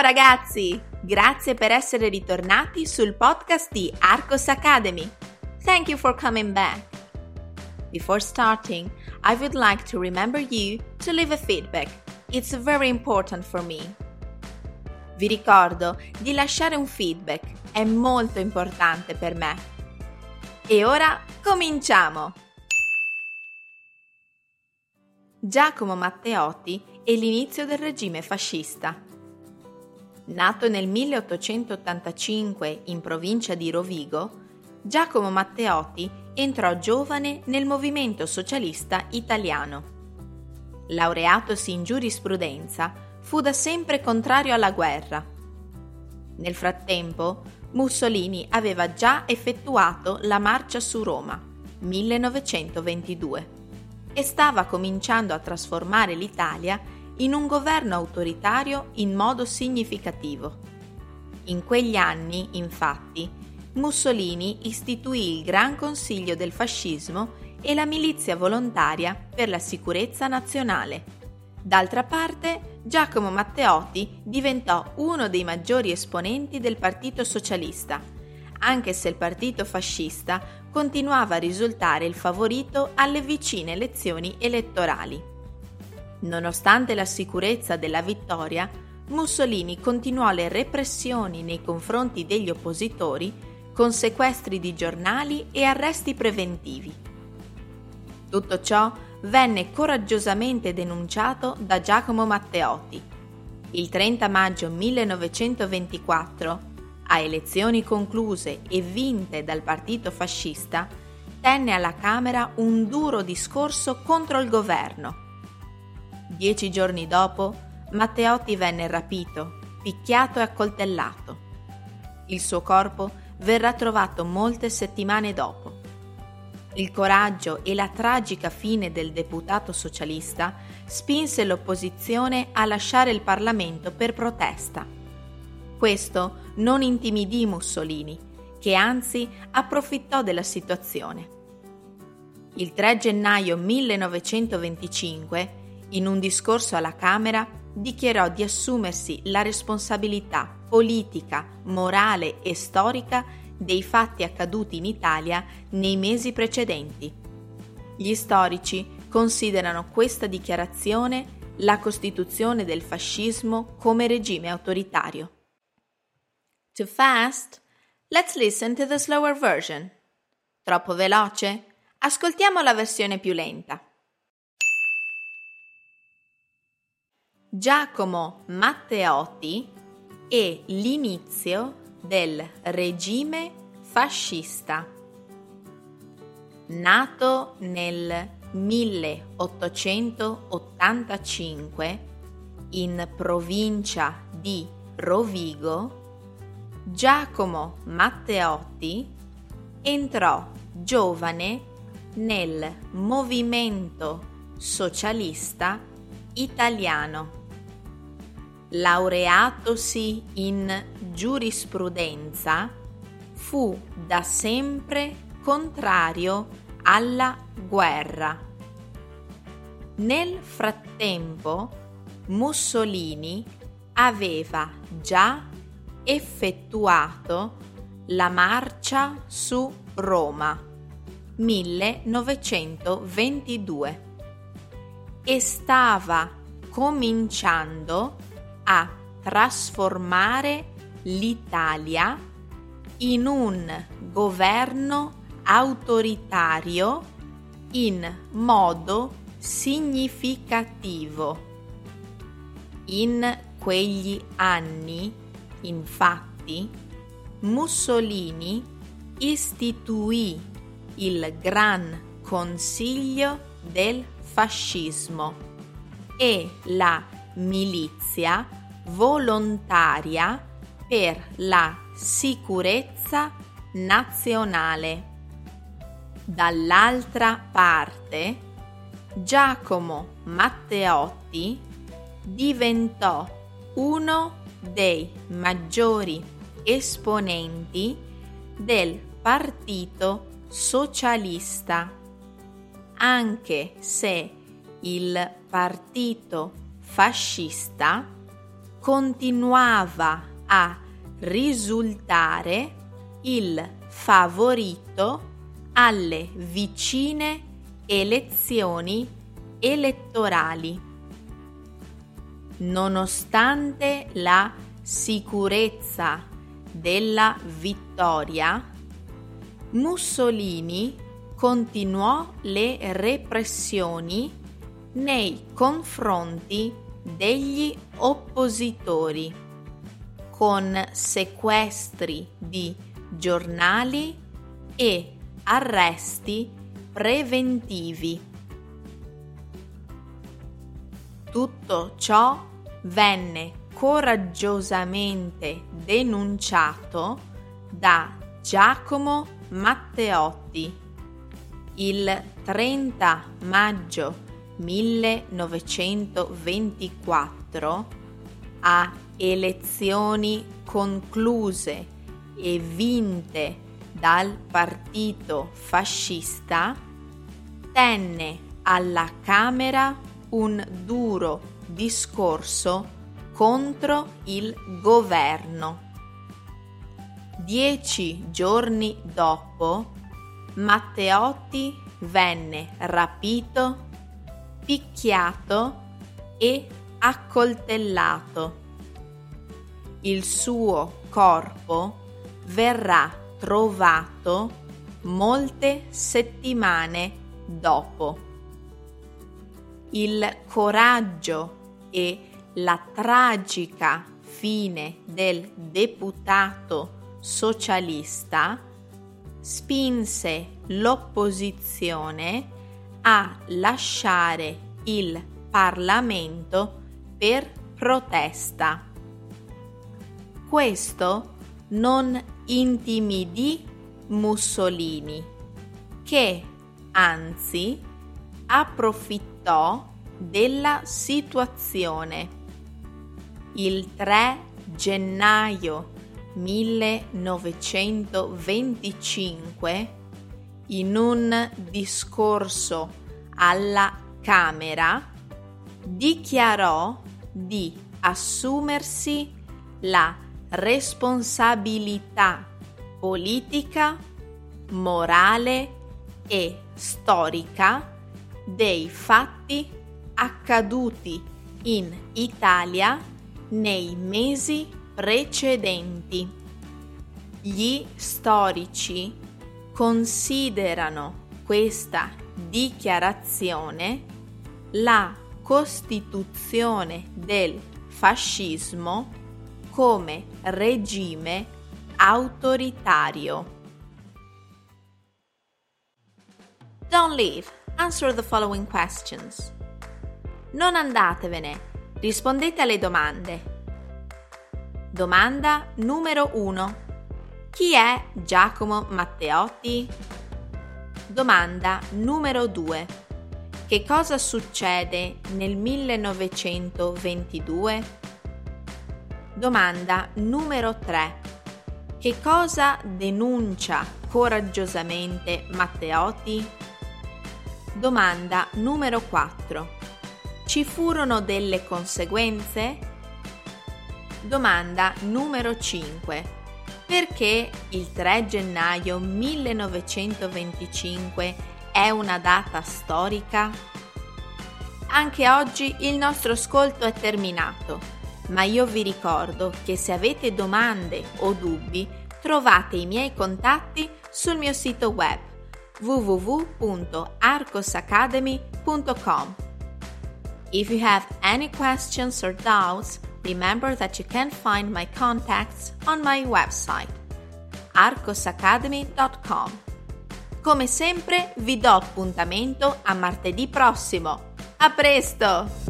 Ciao ragazzi! Grazie per essere ritornati sul podcast di Arcos Academy. Thank you for coming back. Before starting, I would like to remember you to leave a feedback. It's very important for me. Vi ricordo di lasciare un feedback, è molto importante per me. E ora cominciamo! Giacomo Matteotti e l'inizio del regime fascista. Nato nel 1885 in provincia di Rovigo, Giacomo Matteotti entrò giovane nel movimento socialista italiano. Laureatosi in giurisprudenza, fu da sempre contrario alla guerra. Nel frattempo, Mussolini aveva già effettuato la marcia su Roma, 1922, e stava cominciando a trasformare l'Italia in un governo autoritario in modo significativo. In quegli anni, infatti, Mussolini istituì il Gran Consiglio del Fascismo e la Milizia Volontaria per la Sicurezza Nazionale. D'altra parte, Giacomo Matteotti diventò uno dei maggiori esponenti del Partito Socialista, anche se il Partito Fascista continuava a risultare il favorito alle vicine elezioni elettorali. Nonostante la sicurezza della vittoria, Mussolini continuò le repressioni nei confronti degli oppositori con sequestri di giornali e arresti preventivi. Tutto ciò venne coraggiosamente denunciato da Giacomo Matteotti. Il 30 maggio 1924, a elezioni concluse e vinte dal partito fascista, tenne alla Camera un duro discorso contro il governo Dieci giorni dopo, Matteotti venne rapito, picchiato e accoltellato. Il suo corpo verrà trovato molte settimane dopo. Il coraggio e la tragica fine del deputato socialista spinse l'opposizione a lasciare il Parlamento per protesta. Questo non intimidì Mussolini, che anzi approfittò della situazione. Il 3 gennaio 1925 in un discorso alla Camera dichiarò di assumersi la responsabilità politica, morale e storica dei fatti accaduti in Italia nei mesi precedenti. Gli storici considerano questa dichiarazione la costituzione del fascismo come regime autoritario. Too fast? Let's listen to the slower version. Troppo veloce? Ascoltiamo la versione più lenta. Giacomo Matteotti e l'inizio del regime fascista. Nato nel 1885 in provincia di Rovigo, Giacomo Matteotti entrò giovane nel movimento socialista italiano laureatosi in giurisprudenza, fu da sempre contrario alla guerra. Nel frattempo Mussolini aveva già effettuato la marcia su Roma 1922 e stava cominciando a trasformare l'Italia in un governo autoritario in modo significativo. In quegli anni, infatti, Mussolini istituì il Gran Consiglio del Fascismo e la milizia volontaria per la sicurezza nazionale. Dall'altra parte, Giacomo Matteotti diventò uno dei maggiori esponenti del Partito Socialista, anche se il Partito Fascista continuava a risultare il favorito alle vicine elezioni elettorali. Nonostante la sicurezza della vittoria, Mussolini continuò le repressioni nei confronti degli oppositori con sequestri di giornali e arresti preventivi. Tutto ciò venne coraggiosamente denunciato da Giacomo Matteotti il 30 maggio 1924 a elezioni concluse e vinte dal partito fascista, tenne alla Camera un duro discorso contro il governo. Dieci giorni dopo, Matteotti venne rapito, picchiato e accoltellato. Il suo corpo verrà trovato molte settimane dopo. Il coraggio e la tragica fine del deputato socialista spinse l'opposizione a lasciare il Parlamento per protesta. Questo non intimidì Mussolini, che anzi approfittò della situazione il 3 gennaio 1925 in un discorso alla Camera dichiarò di assumersi la responsabilità politica, morale e storica dei fatti accaduti in Italia nei mesi precedenti. Gli storici considerano questa dichiarazione la costituzione del fascismo come regime autoritario. Don't leave. Answer the following questions. Non andatevene Rispondete alle domande. Domanda numero 1. Chi è Giacomo Matteotti? Domanda numero 2. Che cosa succede nel 1922? Domanda numero 3. Che cosa denuncia coraggiosamente Matteotti? Domanda numero 4. Ci furono delle conseguenze? Domanda numero 5. Perché il 3 gennaio 1925 è una data storica? Anche oggi il nostro ascolto è terminato, ma io vi ricordo che se avete domande o dubbi trovate i miei contatti sul mio sito web www.arcosacademy.com If you have any questions or doubts, remember that you can find my contacts on my website arcosacademy.com. Come sempre vi do appuntamento a martedì prossimo. A presto!